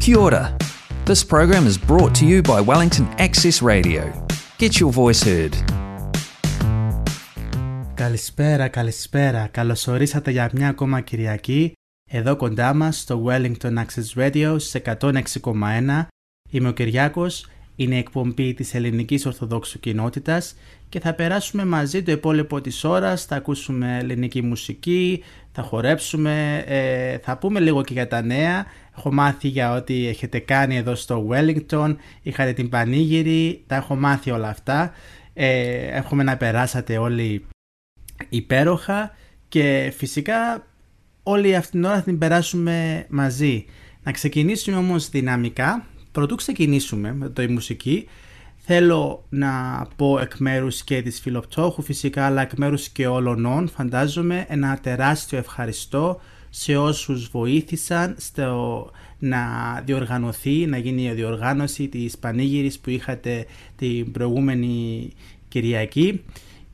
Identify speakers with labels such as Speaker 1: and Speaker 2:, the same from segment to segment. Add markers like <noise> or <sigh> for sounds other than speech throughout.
Speaker 1: Kia ora. This program is brought to you by Wellington Access Radio. Get your voice heard.
Speaker 2: Καλησπέρα, καλησπέρα. Καλωσορίσατε για μια ακόμα Κυριακή εδώ κοντά μας στο Wellington Access Radio σε 106,1. Είμαι ο Κυριάκος, είναι η εκπομπή της ελληνικής ορθοδόξου κοινότητας και θα περάσουμε μαζί το υπόλοιπο της ώρας, θα ακούσουμε ελληνική μουσική, θα χορέψουμε, ε, θα πούμε λίγο και για τα νέα. Έχω μάθει για ό,τι έχετε κάνει εδώ στο Wellington, είχατε την Πανήγυρη, τα έχω μάθει όλα αυτά. Ε, εύχομαι να περάσατε όλοι υπέροχα και φυσικά όλη αυτήν την ώρα θα την περάσουμε μαζί. Να ξεκινήσουμε όμως δυναμικά. Πρωτού ξεκινήσουμε με το η μουσική, θέλω να πω εκ μέρους και της Φιλοπτώχου φυσικά, αλλά εκ μέρους και όλων φαντάζομαι ένα τεράστιο ευχαριστώ σε όσους βοήθησαν στο να διοργανωθεί, να γίνει η διοργάνωση της πανήγυρης που είχατε την προηγούμενη Κυριακή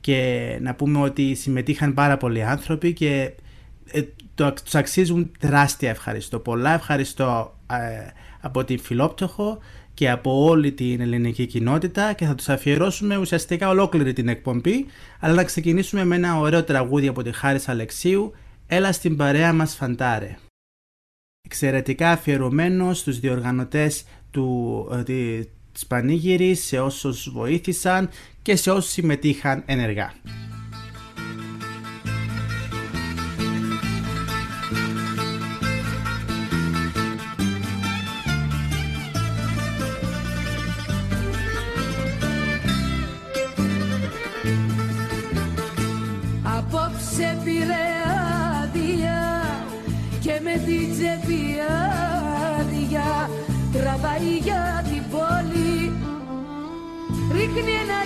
Speaker 2: και να πούμε ότι συμμετείχαν πάρα πολλοί άνθρωποι και ε, το, τους αξίζουν τεράστια ευχαριστώ. Πολλά ευχαριστώ ε, από την Φιλόπτωχο και από όλη την ελληνική κοινότητα και θα τους αφιερώσουμε ουσιαστικά ολόκληρη την εκπομπή αλλά να ξεκινήσουμε με ένα ωραίο τραγούδι από τη Χάρης Αλεξίου «Έλα στην παρέα μας φαντάρε». Εξαιρετικά αφιερωμένο στους διοργανωτές του, ε, της Πανήγυρης, σε όσους βοήθησαν και σε όσους συμμετείχαν ενεργά.
Speaker 3: Την τσέπη άδεια τραβάει για την πόλη. Ρίχνει ένα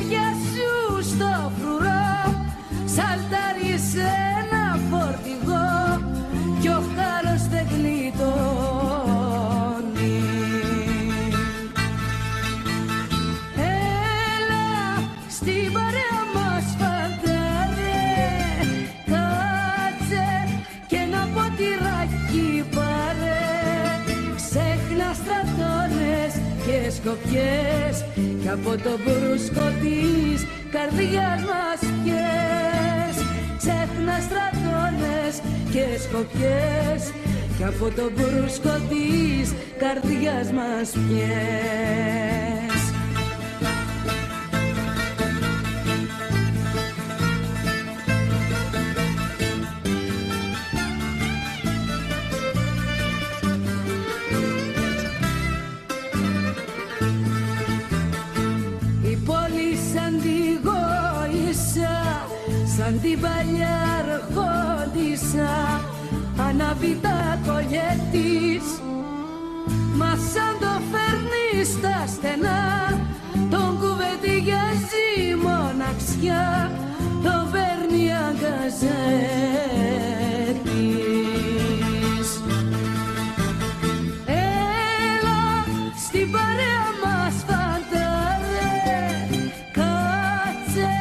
Speaker 3: και σκοπιές κι από το μπρούσκο της καρδιάς μας πιες ξέχνα στρατώνες και σκοπιές κι από το μπρούσκο της καρδιάς μας πιες την παλιά αρχόντισα Ανάβει τα κολλιέτης Μα σαν το φέρνει στα στενά Τον κουβεντιάζει μοναξιά Τον παίρνει αγκαζέτης. Έλα στην παρέα μας φαντάρε Κάτσε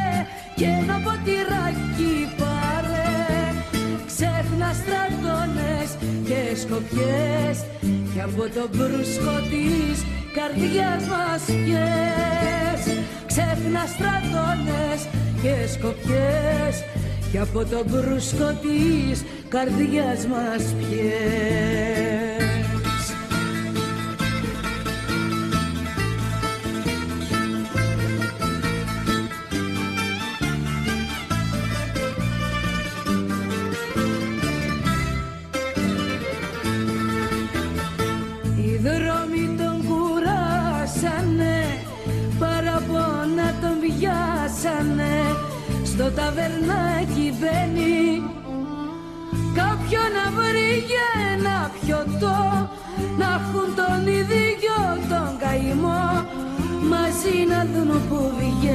Speaker 3: και ένα ποτηράκι και σκοπιές Και από το μπρούσκο της καρδιάς μας πιες. Ξέχνα στρατώνες και σκοπιές Και από το μπρούσκο της καρδιάς μας πιες για ένα πιωτό Να έχουν τον ίδιο τον καημό Μαζί να δουν που βγαίνει.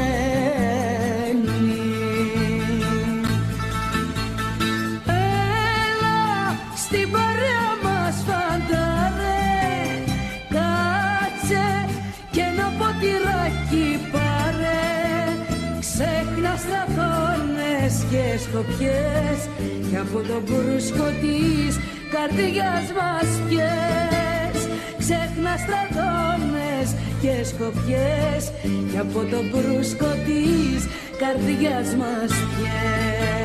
Speaker 3: Έλα στην παρέα μας φαντάρε Κάτσε και ένα ποτηράκι πάρε. Ξέχνα στρατώνες και σκοπιές Και από τον μπρούσκο της καρδιάς μας πιες.
Speaker 4: Ξέχνα στρατώνες και σκοπιές. Και από το μπρούσκο της καρδιάς μας πιες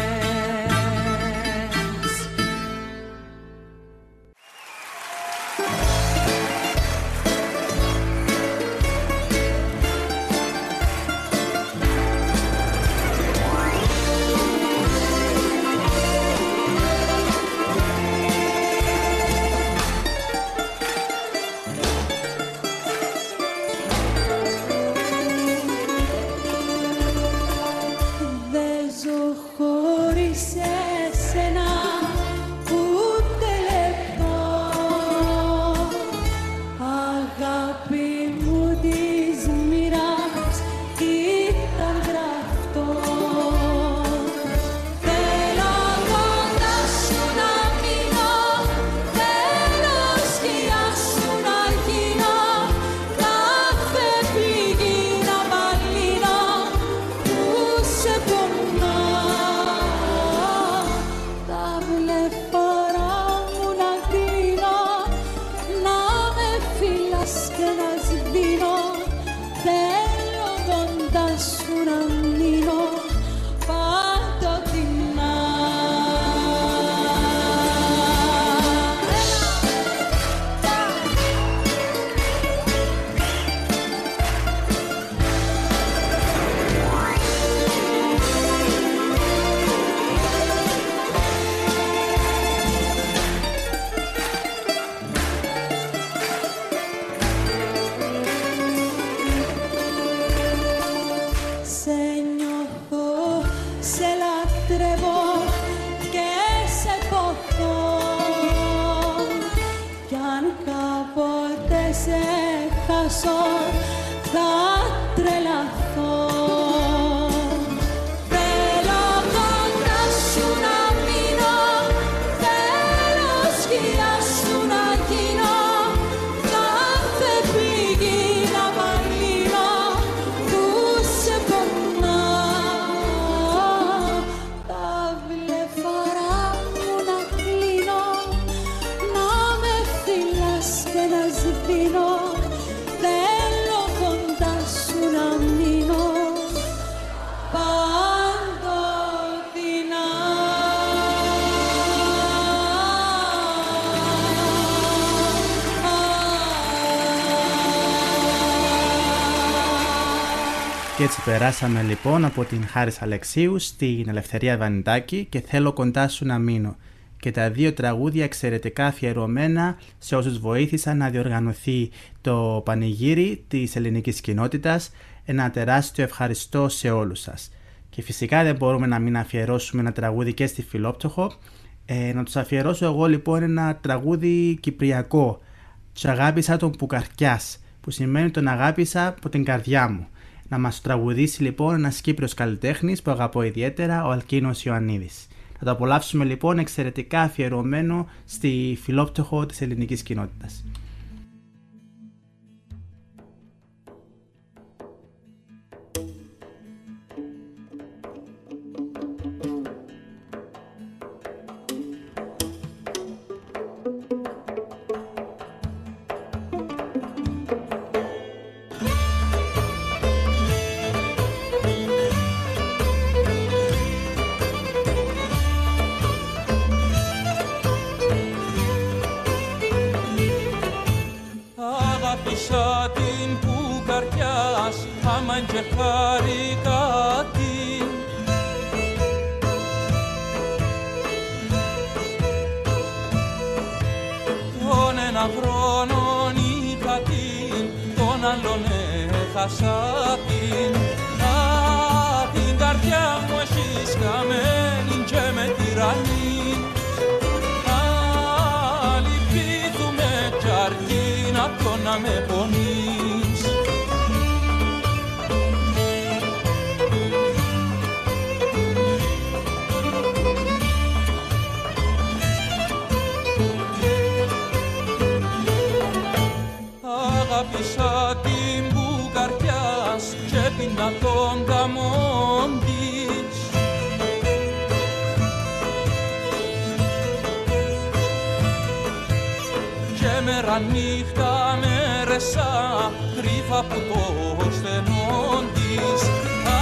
Speaker 2: Περάσαμε λοιπόν από την Χάρης Αλεξίου στην Ελευθερία Βανιτάκη και θέλω κοντά σου να μείνω και τα δύο τραγούδια εξαιρετικά αφιερωμένα σε όσους βοήθησαν να διοργανωθεί το πανηγύρι της ελληνικής κοινότητας. Ένα τεράστιο ευχαριστώ σε όλους σας. Και φυσικά δεν μπορούμε να μην αφιερώσουμε ένα τραγούδι και στη Φιλόπτωχο. Ε, να τους αφιερώσω εγώ λοιπόν ένα τραγούδι κυπριακό. Τους αγάπησα τον Πουκαρκιάς που σημαίνει τον αγάπησα από την καρδιά μου να μας τραγουδήσει λοιπόν ένας Κύπριος καλλιτέχνης που αγαπώ ιδιαίτερα, ο Αλκίνος Ιωαννίδης. Θα το απολαύσουμε λοιπόν εξαιρετικά αφιερωμένο στη φιλόπτωχο σαν και χάρηκα
Speaker 5: την. Τον ένα χρόνο νίκα την, τον άλλον έχασα την. Α, την καρδιά μου έχεις καμένη και με τυραννή. Α, να με πονεί. τον καμόν. Και μέρα νύχτα μέρεσα κρύφα από το στενό της. Α,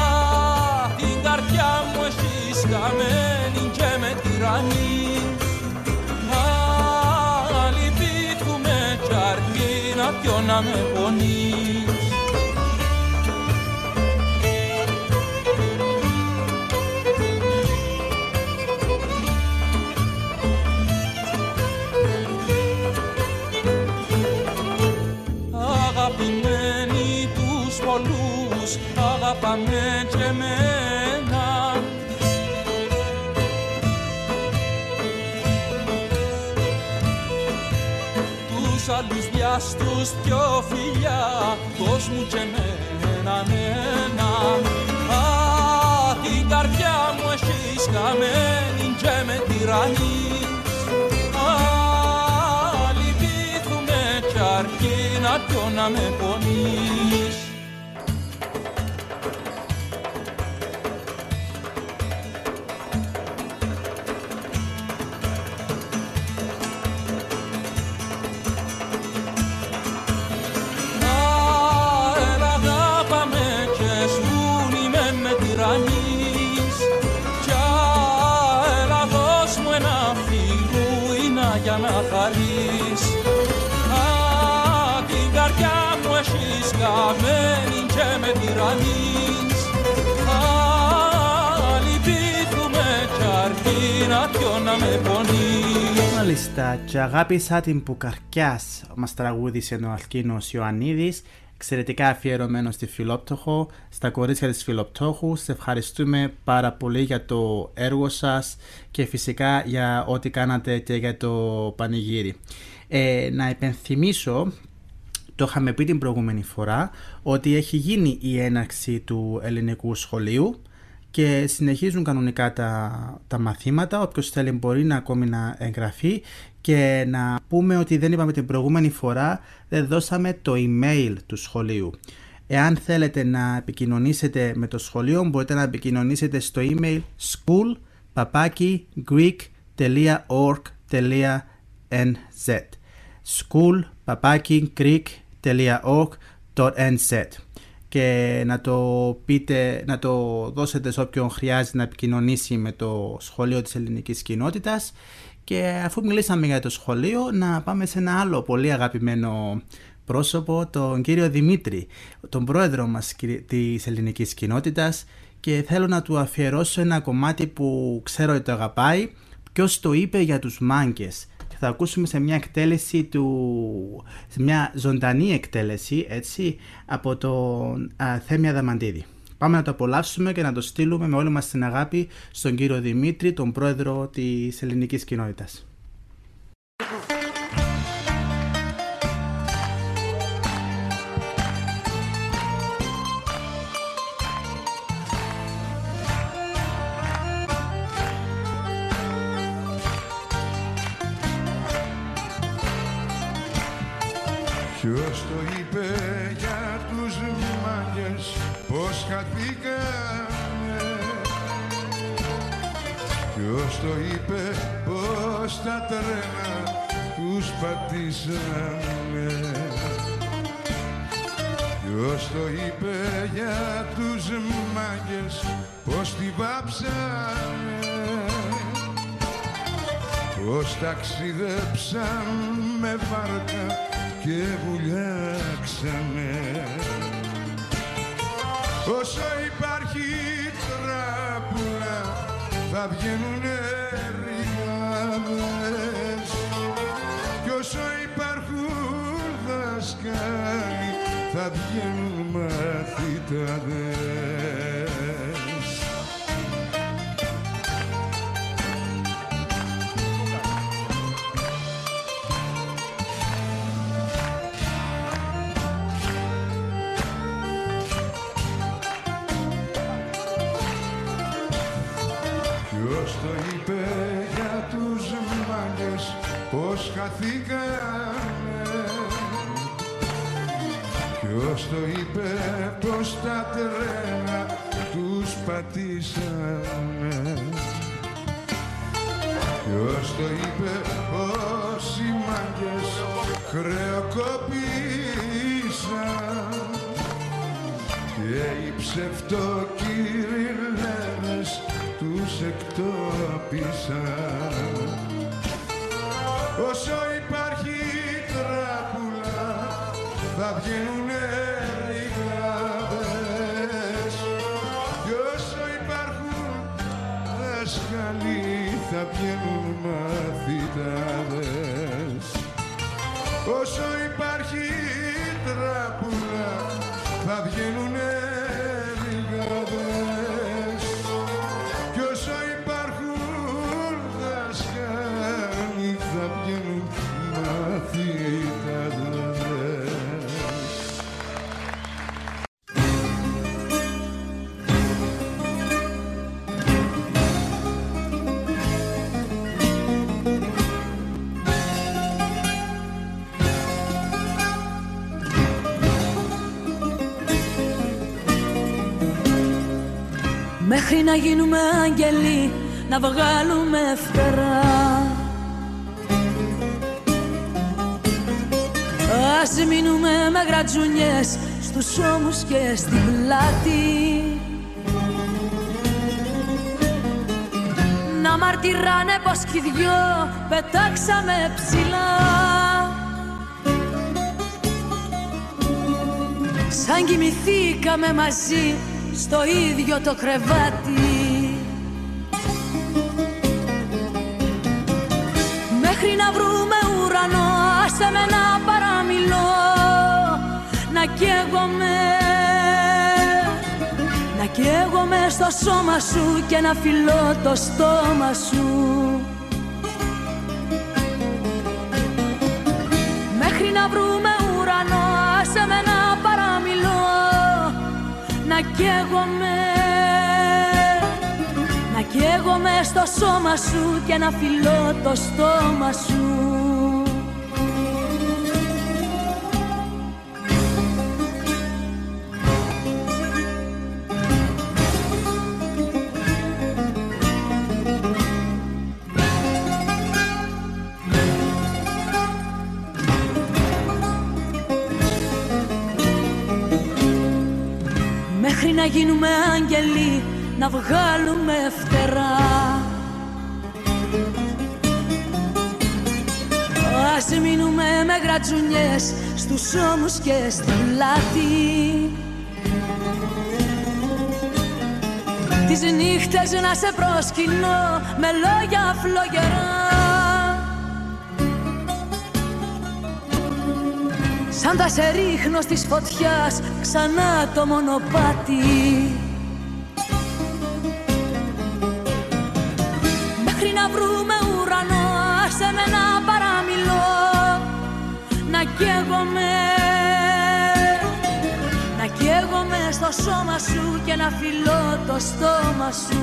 Speaker 5: την καρδιά μου έχεις καμένη και με τυραννεί. Α, λυπήθουμε κι αρκεί να πιω να με πονείς. Αγαπάμε και εμένα. Τους άλλους βιάστους πιο φιλιά κόσμου και εμένα ένα Α, την καρδιά μου έχεις καμένη και με τυραννείς. Α, λυπήθουμε κι αρκεί να πιω να με πονείς να πιω να με πονείς
Speaker 2: Μάλιστα, και αγάπησα την που καρκιάς μας τραγούδισε ο Αλκίνος Ιωαννίδης εξαιρετικά αφιερωμένο στη Φιλόπτωχο, στα κορίτσια της Φιλοπτώχου. Σε ευχαριστούμε πάρα πολύ για το έργο σας και φυσικά για ό,τι κάνατε και για το πανηγύρι. Ε, να υπενθυμίσω το είχαμε πει την προηγούμενη φορά ότι έχει γίνει η έναρξη του ελληνικού σχολείου και συνεχίζουν κανονικά τα, τα μαθήματα. Όποιος θέλει μπορεί να ακόμη να εγγραφεί και να πούμε ότι δεν είπαμε την προηγούμενη φορά, δεν δώσαμε το email του σχολείου. Εάν θέλετε να επικοινωνήσετε με το σχολείο μπορείτε να επικοινωνήσετε στο email school greek.org.nz school greek.org.nz και να το πείτε, να το δώσετε σε όποιον χρειάζεται να επικοινωνήσει με το σχολείο της ελληνικής κοινότητας. Και αφού μιλήσαμε για το σχολείο να πάμε σε ένα άλλο πολύ αγαπημένο πρόσωπο, τον κύριο Δημήτρη, τον πρόεδρο μας της ελληνικής κοινότητας. Και θέλω να του αφιερώσω ένα κομμάτι που ξέρω ότι το αγαπάει. Ποιος το είπε για τους μάγκες και θα ακούσουμε σε μια εκτέλεση του, σε μια ζωντανή εκτέλεση έτσι από τον α, Θέμια Δαμαντίδη. Πάμε να το απολαύσουμε και να το στείλουμε με όλη μας την αγάπη στον κύριο Δημήτρη, τον πρόεδρο της ελληνικής κοινότητας.
Speaker 6: Πατήσαμε. Ποιος το είπε για τους μάγκες πως τη βάψαμε πως ταξιδέψαν με βάρκα και βουλιάξαμε Όσο υπάρχει τράπουλα θα βγαίνουνε θα βγαίνουν μαθητάδες Ποιος το είπε για τους μάγκες πως χαθήκαμε Ποιος το είπε πως τα τρένα τους πατήσαμε Ποιος το είπε πως οι μάγκες χρεοκοπήσαν. Και οι ψευτοκυριλένες τους εκτόπισαν. Όσο υπάρχει θα βγαίνουνε ρηγάδες κι όσο υπάρχουν δάσκαλοι θα βγαίνουν μαθητάδες. Όσο υπάρχει τράπουλα θα βγαίνουνε ρηγάδες
Speaker 7: να γίνουμε άγγελοι να βγάλουμε φτερά. Ας μείνουμε με γρατζουνιές στους ώμους και στην πλάτη. Να μαρτυράνε πως κι οι δυο πετάξαμε ψηλά. Σαν κοιμηθήκαμε μαζί στο ίδιο το κρεβάτι. Μέχρι να βρούμε ουρανό άσε με να παραμιλώ. Να καίγομαι Να καίγομαι στο σώμα σου και να φιλώ το στόμα σου. Μέχρι να βρούμε ουρανό άσε με να παραμιλώ να καίγομαι Να καίγομαι στο σώμα σου και να φιλώ το στόμα σου γίνουμε άγγελοι να βγάλουμε φτερά. Ας μείνουμε με γρατζουνιές στους ώμους και στην πλάτη Τις νύχτες να σε προσκυνώ με λόγια φλογερά Σαν τα σε ρίχνω της φωτιάς ξανά το μονοπάτι. Μέχρι να βρούμε ουρανό άσε με να παραμιλώ. Να καίγομαι Να καίγομαι στο σώμα σου και να φιλώ το στόμα σου.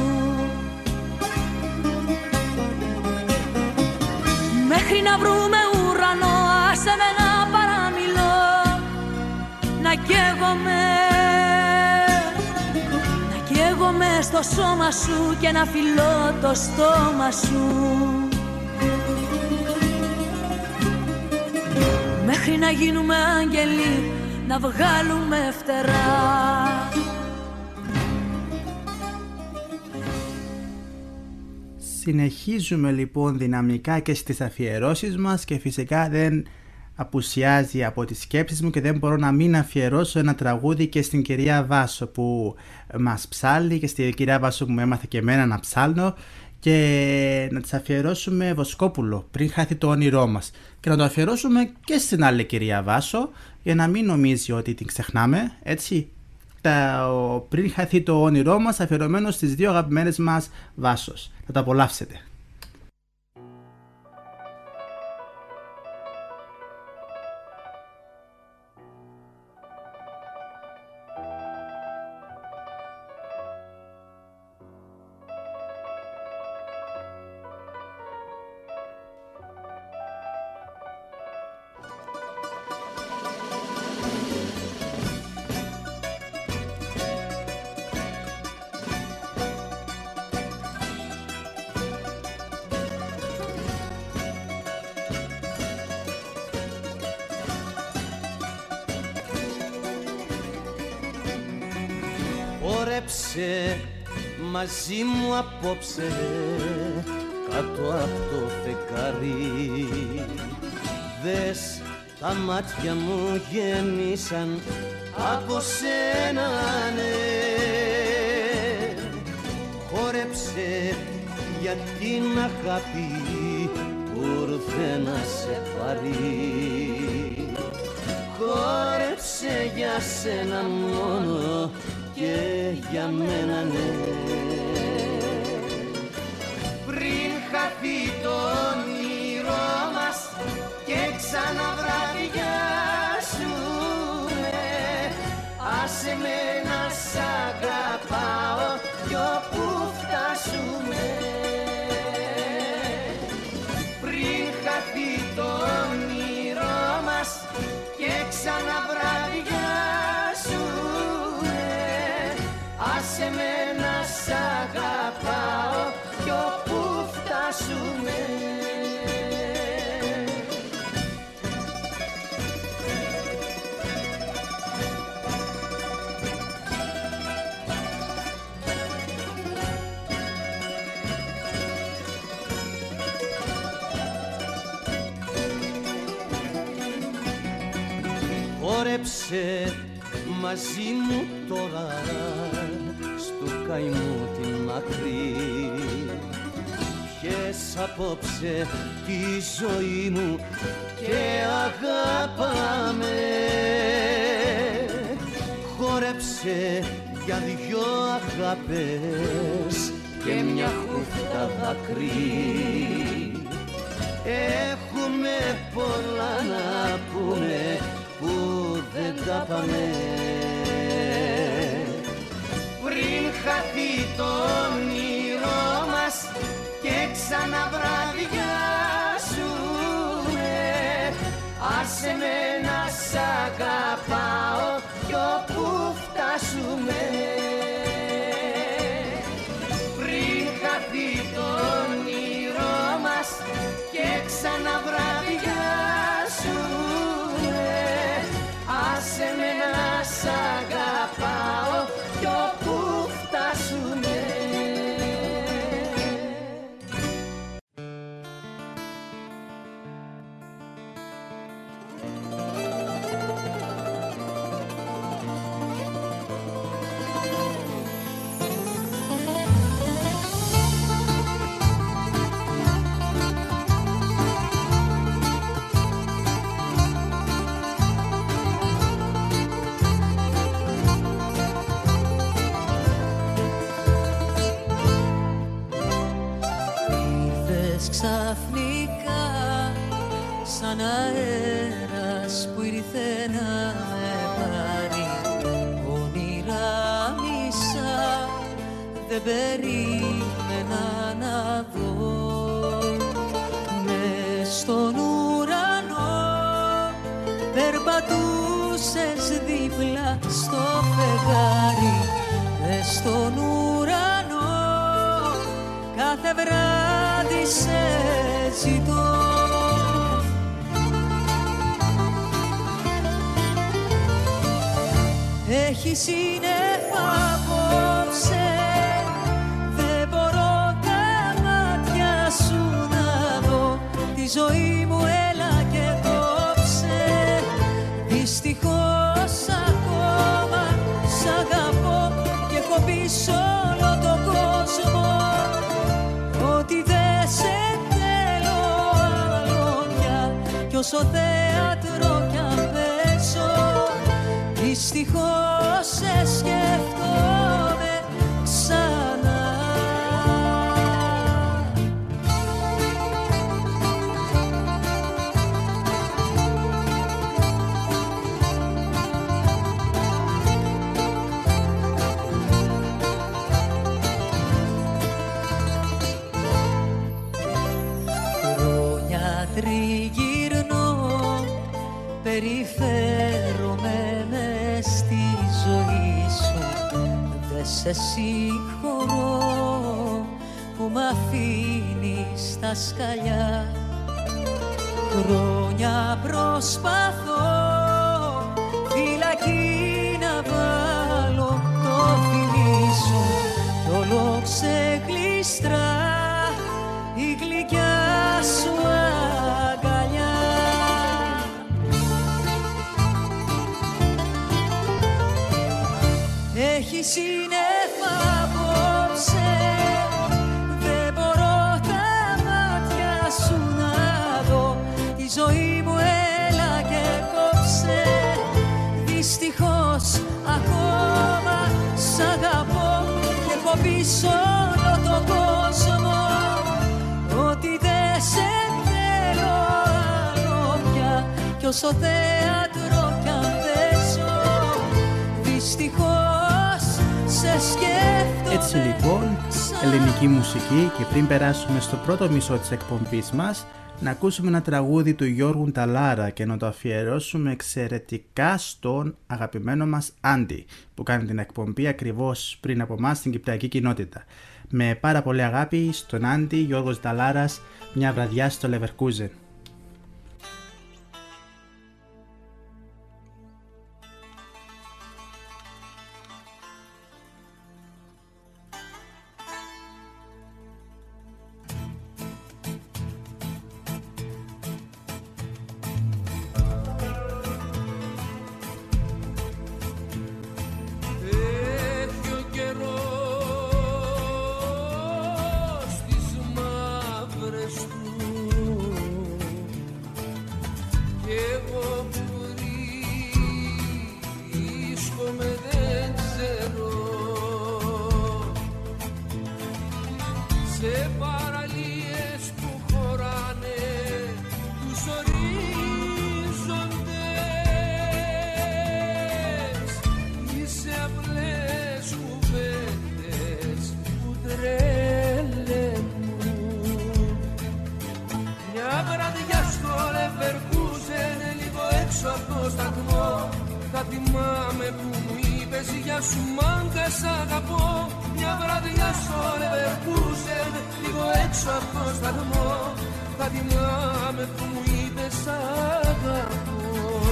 Speaker 7: Μέχρι να βρούμε ουρανό άσε με να παραμιλώ Να καίγομαι. Να καίγομαι στο σώμα σου και να φιλώ το στόμα σου. Μέχρι να γίνουμε άγγελοι να βγάλουμε φτερά.
Speaker 2: Συνεχίζουμε λοιπόν δυναμικά και στις αφιερώσεις μας και φυσικά δεν απουσιάζει από τις σκέψεις μου και δεν μπορώ να μην αφιερώσω ένα τραγούδι και στην κυρία Βάσο που μας ψάλει και στην κυρία Βάσο που με έμαθε και εμένα να ψάλνω και να της αφιερώσουμε Βοσκόπουλο πριν χάθει το όνειρό μας και να το αφιερώσουμε και στην άλλη κυρία Βάσο για να μην νομίζει ότι την ξεχνάμε έτσι τα, ο- πριν χαθεί το όνειρό μας αφιερωμένο στις δύο αγαπημένες μας Βάσος. Θα τα απολαύσετε.
Speaker 8: Χόρεψε μαζί μου απόψε κάτω από το φεγγάρι Δες τα μάτια μου γέμισαν από σένα ναι. Χόρεψε για την αγάπη που ήρθε να σε πάρει. Χόρεψε για σένα μόνο και για μένα ναι. Πριν χαθεί το όνειρό μας και ξαναβραδιάσουμε άσε με να σ' αγαπάω κι όπου φτάσουμε Χόρεψε μαζί μου τώρα στο καημό την άκρη Πιες απόψε τη ζωή μου και αγάπαμε Χόρεψε για δυο αγάπες και μια χούφτα δάκρυ. Έχουμε πολλά να πούμε που δεν τα πάμε. Πριν χαθεί το όνειρό μας και ξαναβραδιάσουμε Άσε με να σ' αγαπάω κι όπου φτάσουμε. Πριν χαθεί το όνειρό μας και ξαναβραδιάσουμε
Speaker 9: δεν περίμενα να δω. Μες στον ουρανό περπατούσες δίπλα στο φεγγάρι. Μες στον ουρανό κάθε βράδυ σε ζητώ. Έχεις Κι όσο σε συγχωρώ που μ' αφήνεις στα σκαλιά. Χρόνια προσπαθώ
Speaker 3: Και έχω πίσω όλο τον κόσμο Ότι δεν σε θέλω άλλο πια Κι όσο θέατρο κι αν παίζω Δυστυχώς σε σκέφτομαι
Speaker 2: Έτσι λοιπόν, ελληνική μουσική και πριν περάσουμε στο πρώτο μισό της εκπομπής μας, να ακούσουμε ένα τραγούδι του Γιώργου Ταλάρα και να το αφιερώσουμε εξαιρετικά στον αγαπημένο μας Άντι που κάνει την εκπομπή ακριβώς πριν από εμάς στην Κυπριακή κοινότητα. Με πάρα πολύ αγάπη στον Άντι Γιώργος Ταλάρας μια βραδιά στο Leverkusen.
Speaker 10: Σ' αγαπώ μια βραδιά στο Leverkusen λίγο έξω από το σταθμό. Θα θυμάμαι που μου είπες σ' αγαπώ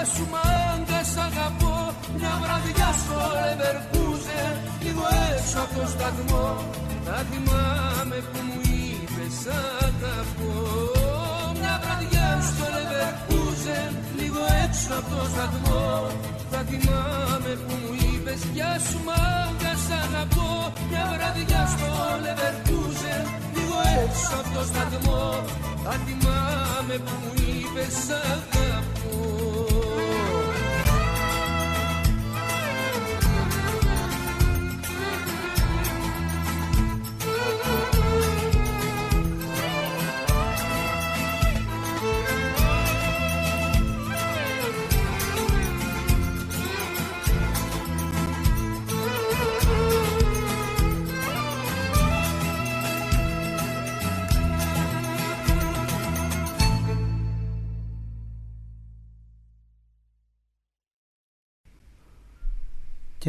Speaker 10: είπες γεια σου μάγκα σ' αγαπώ. Μια βραδιά στο Leverkusen λίγο έξω από το σταθμό θα θυμάμαι που μου είπες σ' αγαπώ. Μια βραδιά στο Leverkusen λίγο έξω από το σταθμό θα θυμάμαι που μου είπες γεια σου μάγκα σ' αγαπώ Μια βραδιά στο Leverkusen λίγο έξω από το σταθμό θα θυμάμαι που μου είπες σ' αγαπώ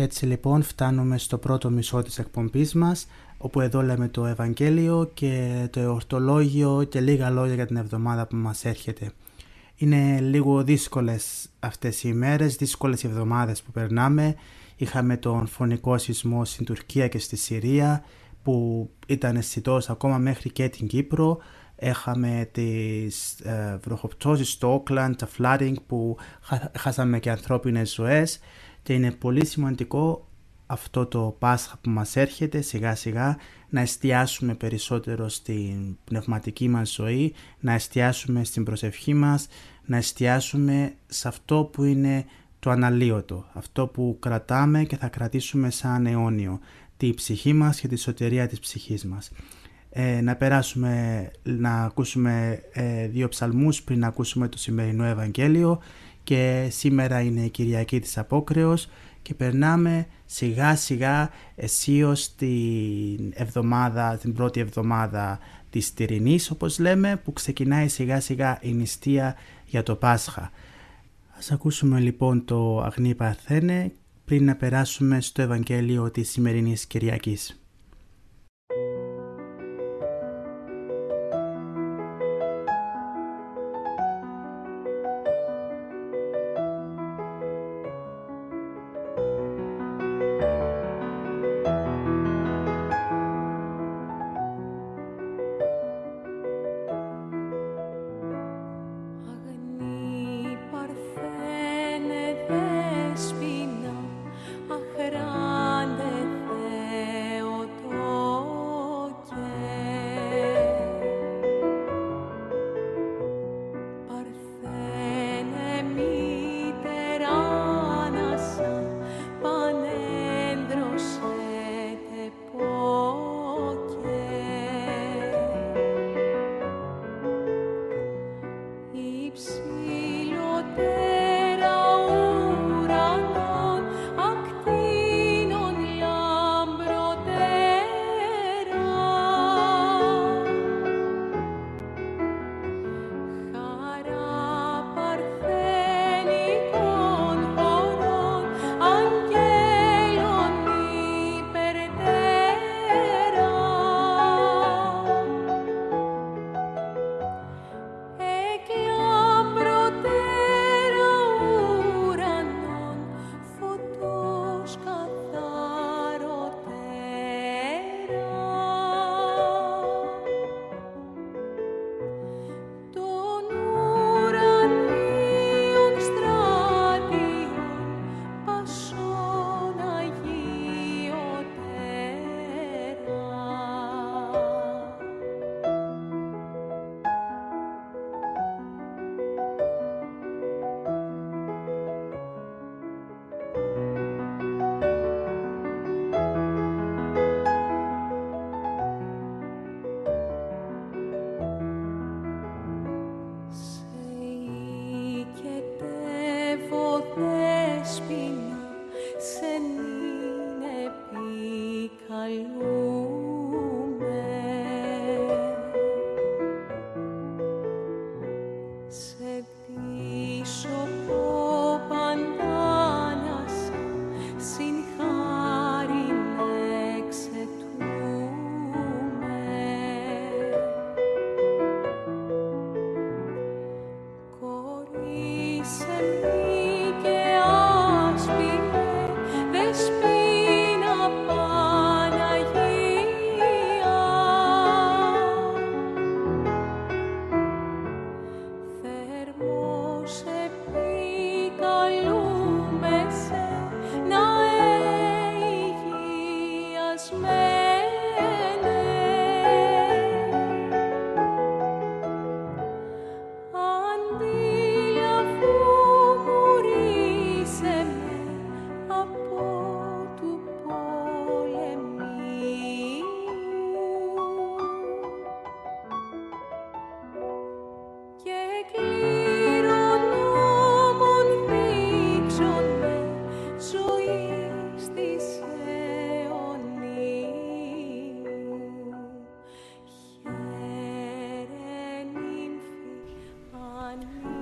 Speaker 2: έτσι λοιπόν φτάνουμε στο πρώτο μισό της εκπομπής μας όπου εδώ λέμε το Ευαγγέλιο και το εορτολόγιο και λίγα λόγια για την εβδομάδα που μας έρχεται. Είναι λίγο δύσκολες αυτές οι ημέρες, δύσκολες οι εβδομάδες που περνάμε. Είχαμε τον φωνικό σεισμό στην Τουρκία και στη Συρία που ήταν αισθητός ακόμα μέχρι και την Κύπρο.
Speaker 4: Έχαμε τις ε, βροχοπτώσεις στο Όκλαντ, τα flooding που χα- χάσαμε και ανθρώπινες ζωές και είναι πολύ σημαντικό αυτό το Πάσχα που μας έρχεται σιγά σιγά να εστιάσουμε περισσότερο στην πνευματική μας ζωή, να εστιάσουμε στην προσευχή μας, να εστιάσουμε σε αυτό που είναι το αναλύωτο, αυτό που κρατάμε και θα κρατήσουμε σαν αιώνιο, τη ψυχή μας και τη σωτηρία της ψυχής μας. Ε, να περάσουμε, να ακούσουμε ε, δύο ψαλμούς πριν να ακούσουμε το σημερινό Ευαγγέλιο και σήμερα είναι η Κυριακή της Απόκρεως και περνάμε σιγά σιγά αισίως την εβδομάδα, την πρώτη εβδομάδα της Τυρινής όπως λέμε που ξεκινάει σιγά σιγά η νηστεία για το Πάσχα. Ας ακούσουμε λοιπόν το Αγνή Παρθένε πριν να περάσουμε στο Ευαγγέλιο της σημερινής Κυριακής.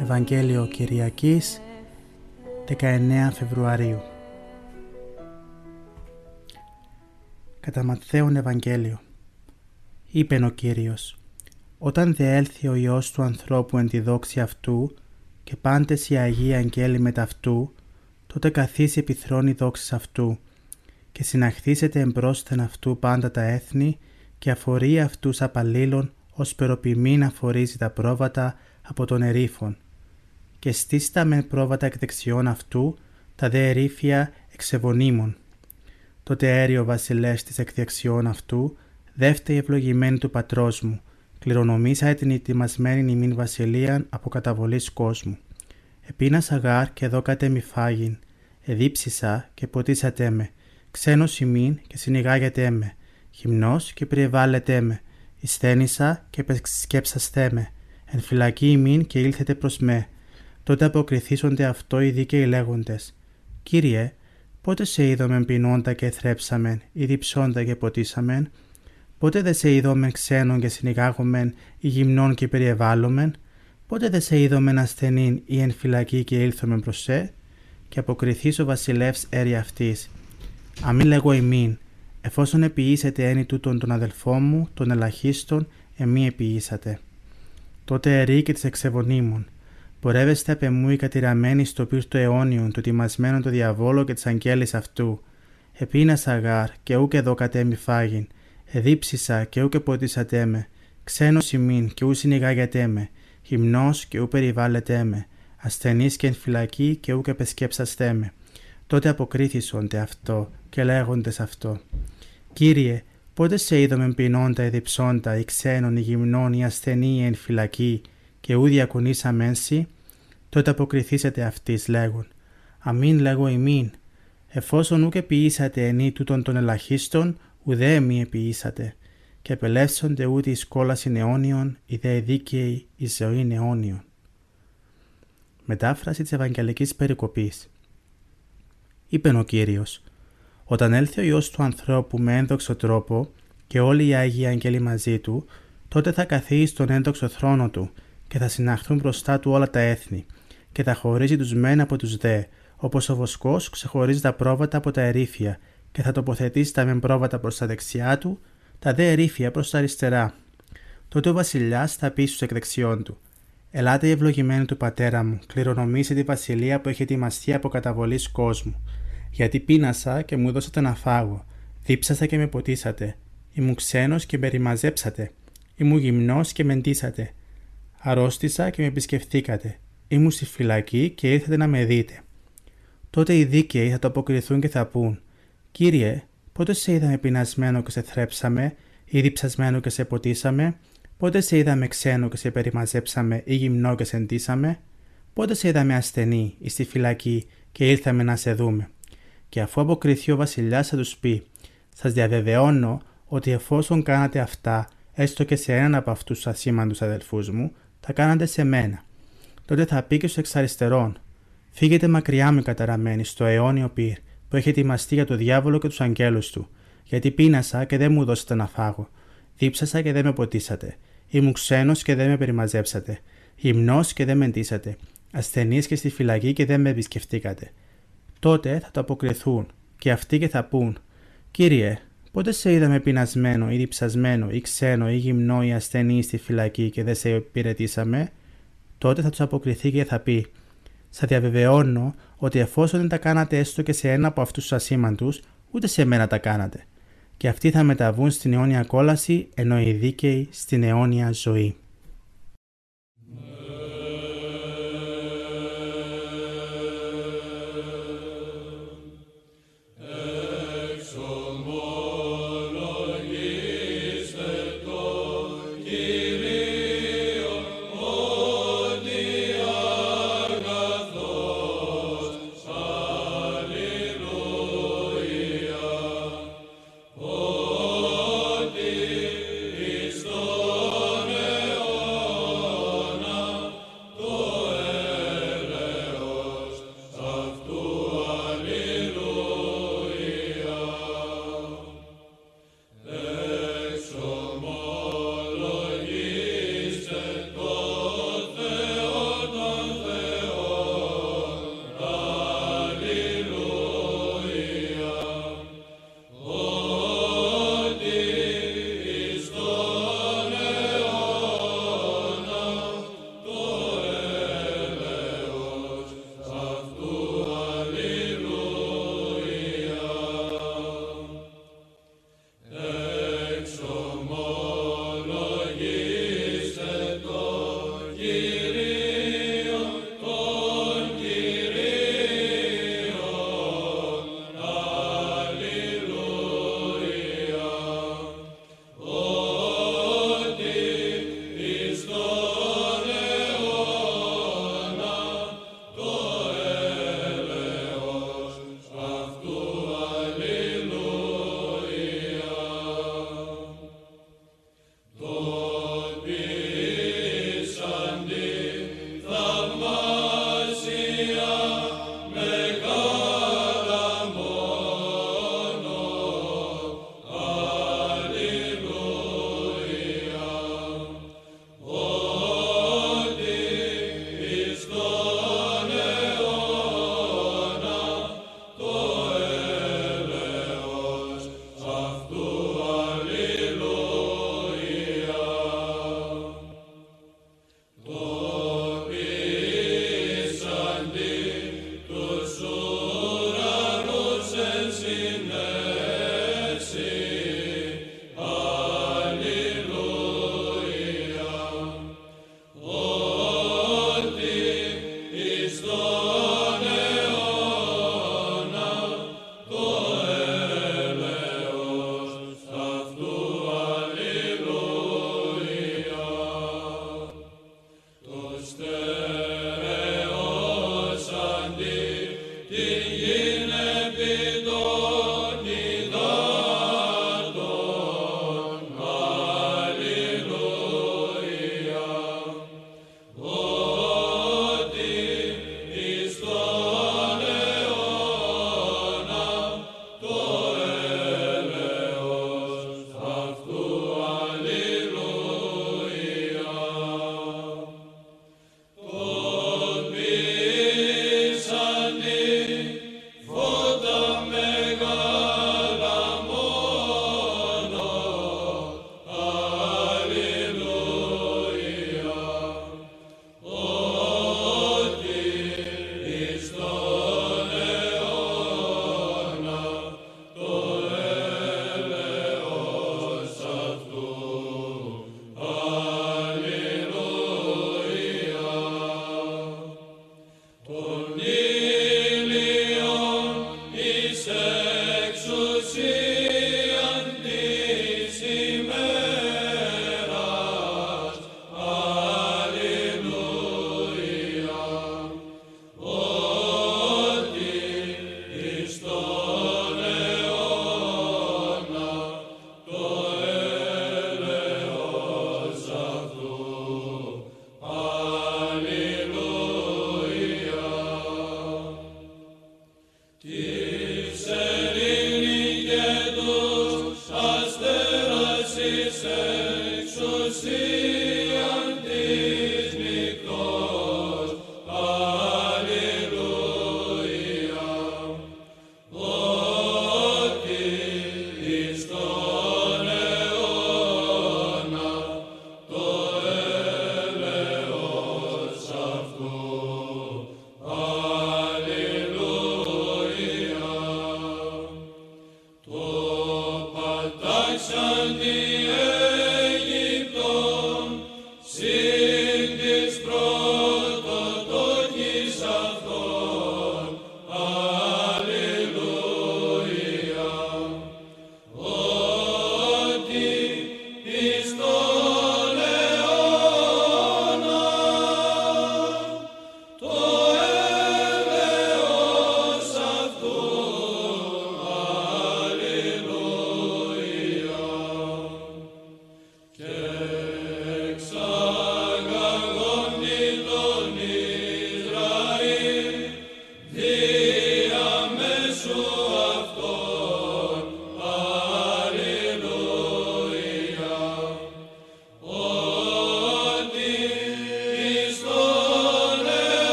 Speaker 4: Ευαγγέλιο Κυριακής 19 Φεβρουαρίου Κατά Ματθαίον Ευαγγέλιο Είπεν ο Κύριος Όταν δε έλθει ο Υιός του ανθρώπου εν τη δόξη αυτού και πάντες οι Αγίοι Αγγέλοι μετ' αυτού τότε καθίσει επιθρόνη δόξης αυτού και συναχθήσετε εμπρόσθεν αυτού πάντα τα έθνη και αφορεί αυτούς απαλλήλων
Speaker 2: ως περοποιημή να φορίζει τα πρόβατα από τον ερήφων. Και στήστα με πρόβατα εκ δεξιών αυτού, τα δε ερήφια εξεβονίμων. Τότε αέριο βασιλεύς της εκ δεξιών αυτού, δεύτερη ευλογημένη του πατρός μου, κληρονομήσα την ετοιμασμένη ημίν βασιλείαν από καταβολής κόσμου. Επίνα αγάρ και εδώ κατέ μη φάγιν, εδίψισα και ποτίσατε με, ξένος ημίν και συνηγάγετε με, χυμνός και περιεβάλλετε με, Ισθένησα και σκέψαστέ με, εν φυλακή ημίν και ήλθετε προς με. Τότε αποκριθήσονται αυτό οι δίκαιοι λέγοντες. Κύριε, πότε σε είδομεν πεινώντα και θρέψαμεν, ή διψώντα και ποτίσαμεν, πότε δε σε είδομεν ξένων και συνηγάγομεν, ή γυμνών και περιεβάλλομεν, πότε δε σε είδομεν ασθενήν ή εν φυλακή και ήλθομεν προς σε, και αποκριθείς ο βασιλεύς έρη αυτής. Αμήν λέγω ημίν, εφόσον επιήσετε ένι τούτον τον αδελφό μου, τον ελαχίστων, εμεί επιήσατε. Τότε ερεί και της εξεβονίμων. Πορεύεστε απ' εμού οι κατηραμένοι στο πύρτο αιώνιον, του τιμασμένου το διαβόλο και της αγγέλης αυτού. Επίνα αγάρ, και ούκ εδώ κατέμι φάγιν. Εδίψισα και ούκ ποτίσατε με. Ξένος ημίν, και ού συνηγάγετε με. Γυμνό και ού περιβάλλετε με. Ασθενή και εν φυλακή, και ούκ επεσκέψαστε με. Τότε αποκρίθησονται αυτό και λέγοντε αυτό. Κύριε, πότε σε είδαμε πεινώντα ή διψώντα ή ξένων ή γυμνών ή ασθενή ή εν φυλακή και ού διακονήσαμε ένσι, τότε αποκριθήσετε αυτής λέγον. Αμήν λέγω ημίν, εφόσον ούκ επιήσατε ενή τούτων των ελαχίστων, ουδέ μη επιήσατε, και απελεύσονται ούτε η σκόλαση αιώνιον, η δε δίκαιη η ζωή αιώνιον. Μετάφραση της Ευαγγελικής Περικοπής Είπεν ο Κύριος, όταν έλθει ο Υιός του ανθρώπου με ένδοξο τρόπο και όλοι οι Άγιοι Αγγέλοι μαζί του, τότε θα καθίσει στον ένδοξο θρόνο του και θα συναχθούν μπροστά του όλα τα έθνη και θα χωρίζει τους μεν από τους δε, όπως ο βοσκός ξεχωρίζει τα πρόβατα από τα ερήφια και θα τοποθετήσει τα μεν πρόβατα προς τα δεξιά του, τα δε ερήφια προς τα αριστερά. Τότε ο βασιλιάς θα πει στους εκδεξιών του «Ελάτε οι ευλογημένοι του πατέρα μου, κληρονομήστε τη βασιλεία που έχει ετοιμαστεί από καταβολής κόσμου. Γιατί πείνασα και μου δώσατε να φάγω, δίψασα και με ποτίσατε, ήμουν ξένος και με ρημαζέψατε, ήμουν γυμνός και με ντύσατε, αρρώστησα και με επισκεφθήκατε, ήμουν στη φυλακή και ήρθατε να με δείτε. Τότε οι δίκαιοι θα το αποκριθούν και θα πούν «Κύριε, πότε σε είδαμε πεινασμένο και σε θρέψαμε ή διψασμένο και σε ποτίσαμε, πότε σε είδαμε ξένο και σε περιμαζέψαμε ή γυμνό και σε ντύσαμε, πότε σε είδαμε ασθενή ή στη φυλακή και ήρθαμε να σε δούμε» και αφού αποκριθεί ο βασιλιάς θα τους πει: Σας διαβεβαιώνω ότι εφόσον κάνατε αυτά, έστω και σε έναν από αυτούς τους ασήμαντους αδελφούς μου, θα κάνατε σε μένα. Τότε θα πει και στους εξαριστερών: Φύγετε μακριά μου καταραμένοι στο αιώνιο πυρ, που έχει ετοιμαστεί για το διάβολο και τους αγγέλους του, γιατί πείνασα και δεν μου δώσατε να φάγω. Δίψασα και δεν με ποτίσατε. Ήμουν ξένος και δεν με περιμαζέψατε. Γυμνό και δεν με ντύσατε. Ασθενή και στη φυλακή και δεν με επισκεφτήκατε τότε θα το αποκριθούν και αυτοί και θα πούν «Κύριε, πότε σε είδαμε πεινασμένο ή διψασμένο ή ξένο ή γυμνό ή ασθενή στη φυλακή και δεν σε υπηρετήσαμε» τότε θα τους αποκριθεί και θα πει «Σας διαβεβαιώνω ότι εφόσον δεν τα κάνατε έστω και σε ένα από αυτούς τους ασήμαντους, ούτε σε μένα τα κάνατε» και αυτοί θα μεταβούν στην αιώνια κόλαση ενώ οι δίκαιοι στην αιώνια ζωή.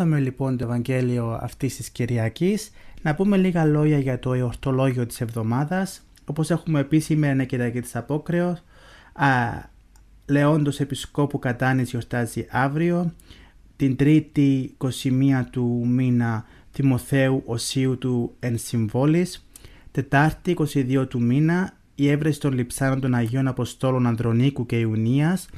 Speaker 2: Ακούσαμε λοιπόν το Ευαγγέλιο αυτής της Κυριακής. Να πούμε λίγα λόγια για το εορτολόγιο της εβδομάδας. Όπως έχουμε πει σήμερα είναι Κυριακή της Απόκρεως. Α, Λεόντος Επισκόπου Κατάνης γιορτάζει αύριο. Την τρίτη 21 του μήνα Τιμοθέου Οσίου του Εν Συμβόλης. Τετάρτη 22 του μήνα η έβρεση των λειψάνων των Αγίων Αποστόλων Ανδρονίκου και Ιουνίας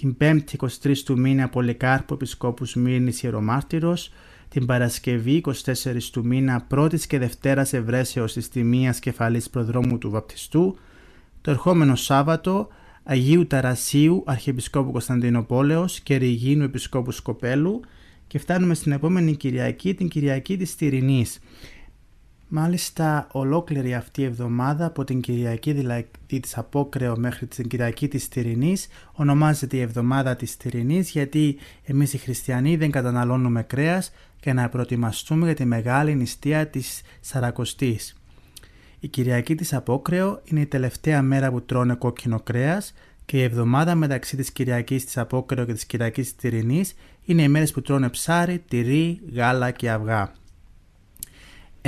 Speaker 2: την 5η 23 του μήνα Πολυκάρπο Επισκόπους Μύρνης Ιερομάρτυρος, την Παρασκευή 24 του μήνα 1η και Δευτέρας Ευρέσεως της Τιμίας Κεφαλής Προδρόμου του Βαπτιστού, το ερχόμενο Σάββατο Αγίου Ταρασίου Αρχιεπισκόπου Κωνσταντινοπόλεως και Ρηγίνου Επισκόπου Σκοπέλου. Και φτάνουμε στην επόμενη Κυριακή, την Κυριακή της Τυρινής. Μάλιστα ολόκληρη αυτή η εβδομάδα από την Κυριακή δηλαδή της Απόκρεο μέχρι την Κυριακή της Τυρινής ονομάζεται η εβδομάδα της Τυρινής γιατί εμείς οι χριστιανοί δεν καταναλώνουμε κρέας και να προετοιμαστούμε για τη μεγάλη νηστεία της Σαρακοστής. Η Κυριακή της Απόκρεο είναι η τελευταία μέρα που τρώνε κόκκινο κρέας και η εβδομάδα μεταξύ της Κυριακής της Απόκρεο και της Κυριακής της Τυρινής είναι οι μέρες που τρώνε ψάρι, τυρί, γάλα και αυγά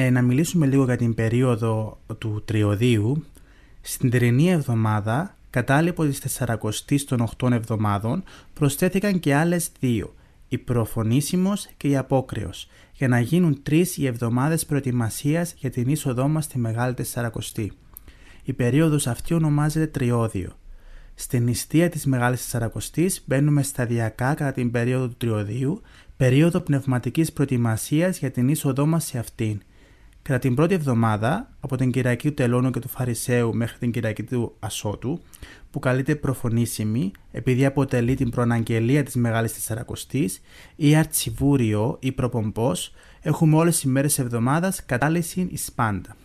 Speaker 2: ε, να μιλήσουμε λίγο για την περίοδο του τριωδίου. Στην τρινή εβδομάδα, κατάλοιπο της τεσσαρακοστής των 8 εβδομάδων, προσθέθηκαν και άλλες δύο, η προφωνήσιμος και η απόκρεος, για να γίνουν τρεις οι εβδομάδες προετοιμασίας για την είσοδό μας στη Μεγάλη Τεσσαρακοστή. Η περίοδος αυτή ονομάζεται τριώδιο. Στην νηστεία της Μεγάλης Τεσσαρακοστής μπαίνουμε σταδιακά κατά την περίοδο του τριωδίου, περίοδο πνευματικής προετοιμασίας για την είσοδό μας σε αυτήν. Κατά την πρώτη εβδομάδα, από την Κυριακή του Τελώνου και του Φαρισαίου μέχρι την Κυριακή του Ασώτου, που καλείται προφωνήσιμη επειδή αποτελεί την προαναγγελία της Μεγάλης Τεσσαρακοστής ή αρτσιβούριο ή προπομπός, έχουμε όλες τις ημέρες εβδομάδας κατάλυση εις πάντα.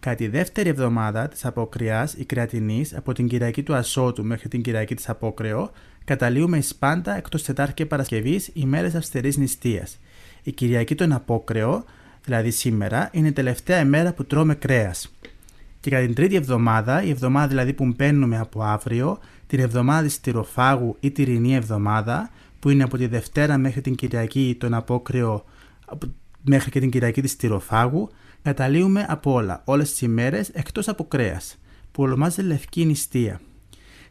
Speaker 2: Κατά τη δεύτερη εβδομάδα της Αποκριάς ή Κρεατινής, από την Κυριακή του Ασώτου μέχρι την Κυριακή της Απόκρεο, καταλύουμε εις πάντα εκτός Τετάρτη και Παρασκευής ημέρες αυστερής νηστείας. Η Κυριακή των Απόκρεο δηλαδή σήμερα, είναι η τελευταία ημέρα που τρώμε κρέας. Και κατά την τρίτη εβδομάδα, η εβδομάδα δηλαδή που μπαίνουμε από αύριο, την εβδομάδα της τυροφάγου ή τυρινή εβδομάδα, που είναι από τη Δευτέρα μέχρι την Κυριακή τον απόκριο, μέχρι και την Κυριακή της τυροφάγου, καταλύουμε από όλα, όλες τις ημέρες εκτός από κρέας, που ονομάζεται Λευκή Νηστεία.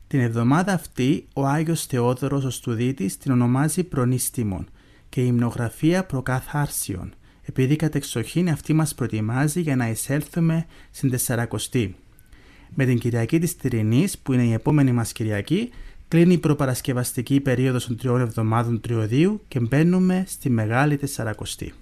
Speaker 2: Την εβδομάδα αυτή ο Άγιος Θεόδωρος ο Στουδίτης την ονομάζει Προνίστημον και η υμνογραφία Προκαθάρσιον επειδή κατεξοχήν αυτή μας προετοιμάζει για να εισέλθουμε στην Τεσσαρακοστή. Με την Κυριακή της Τυρινής, που είναι η επόμενη μας Κυριακή, κλείνει η προπαρασκευαστική περίοδος των τριών εβδομάδων τριωδίου και μπαίνουμε στη Μεγάλη Τεσσαρακοστή.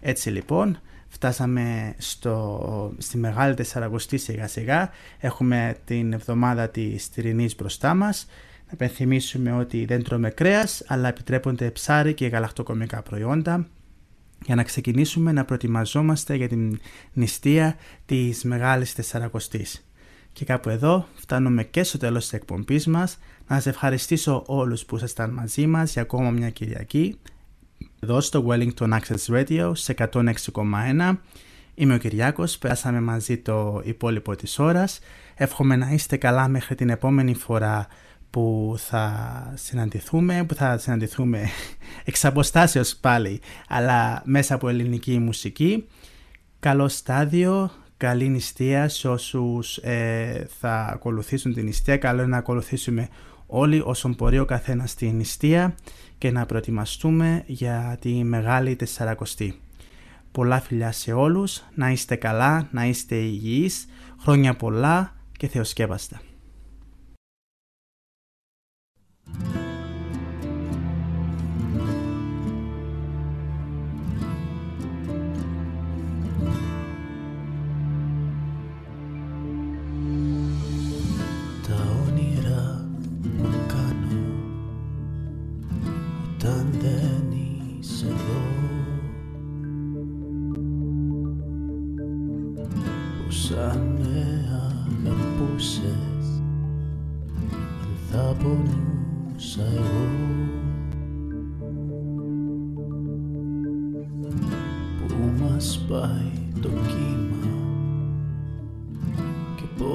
Speaker 2: Έτσι λοιπόν, φτάσαμε στο, στη Μεγάλη Τεσσαρακοστή σιγά σιγά, έχουμε την εβδομάδα της Τυρινής μπροστά μας, επενθυμίσουμε ότι δεν τρώμε κρέας, αλλά επιτρέπονται ψάρι και γαλακτοκομικά προϊόντα για να ξεκινήσουμε να προετοιμαζόμαστε για την νηστεία της Μεγάλης Τεσσαρακοστής. Και κάπου εδώ φτάνουμε και στο τέλος της εκπομπής μας. Να σας ευχαριστήσω όλους που ήσασταν μαζί μας για ακόμα μια Κυριακή εδώ στο Wellington Access Radio σε 106,1. Είμαι ο Κυριάκος, περάσαμε μαζί το υπόλοιπο της ώρας. Εύχομαι να είστε καλά μέχρι την επόμενη φορά που θα συναντηθούμε, που θα συναντηθούμε <laughs> εξ αποστάσεως πάλι, αλλά μέσα από ελληνική μουσική. Καλό στάδιο, καλή νηστεία σε όσους ε, θα ακολουθήσουν την νηστεία. Καλό είναι να ακολουθήσουμε όλοι όσον μπορεί ο καθένας την νηστεία και να προετοιμαστούμε για τη Μεγάλη Τεσσαρακοστή. Πολλά φιλιά σε όλους, να είστε καλά, να είστε υγιείς, χρόνια πολλά και θεοσκέπαστα.
Speaker 9: Τα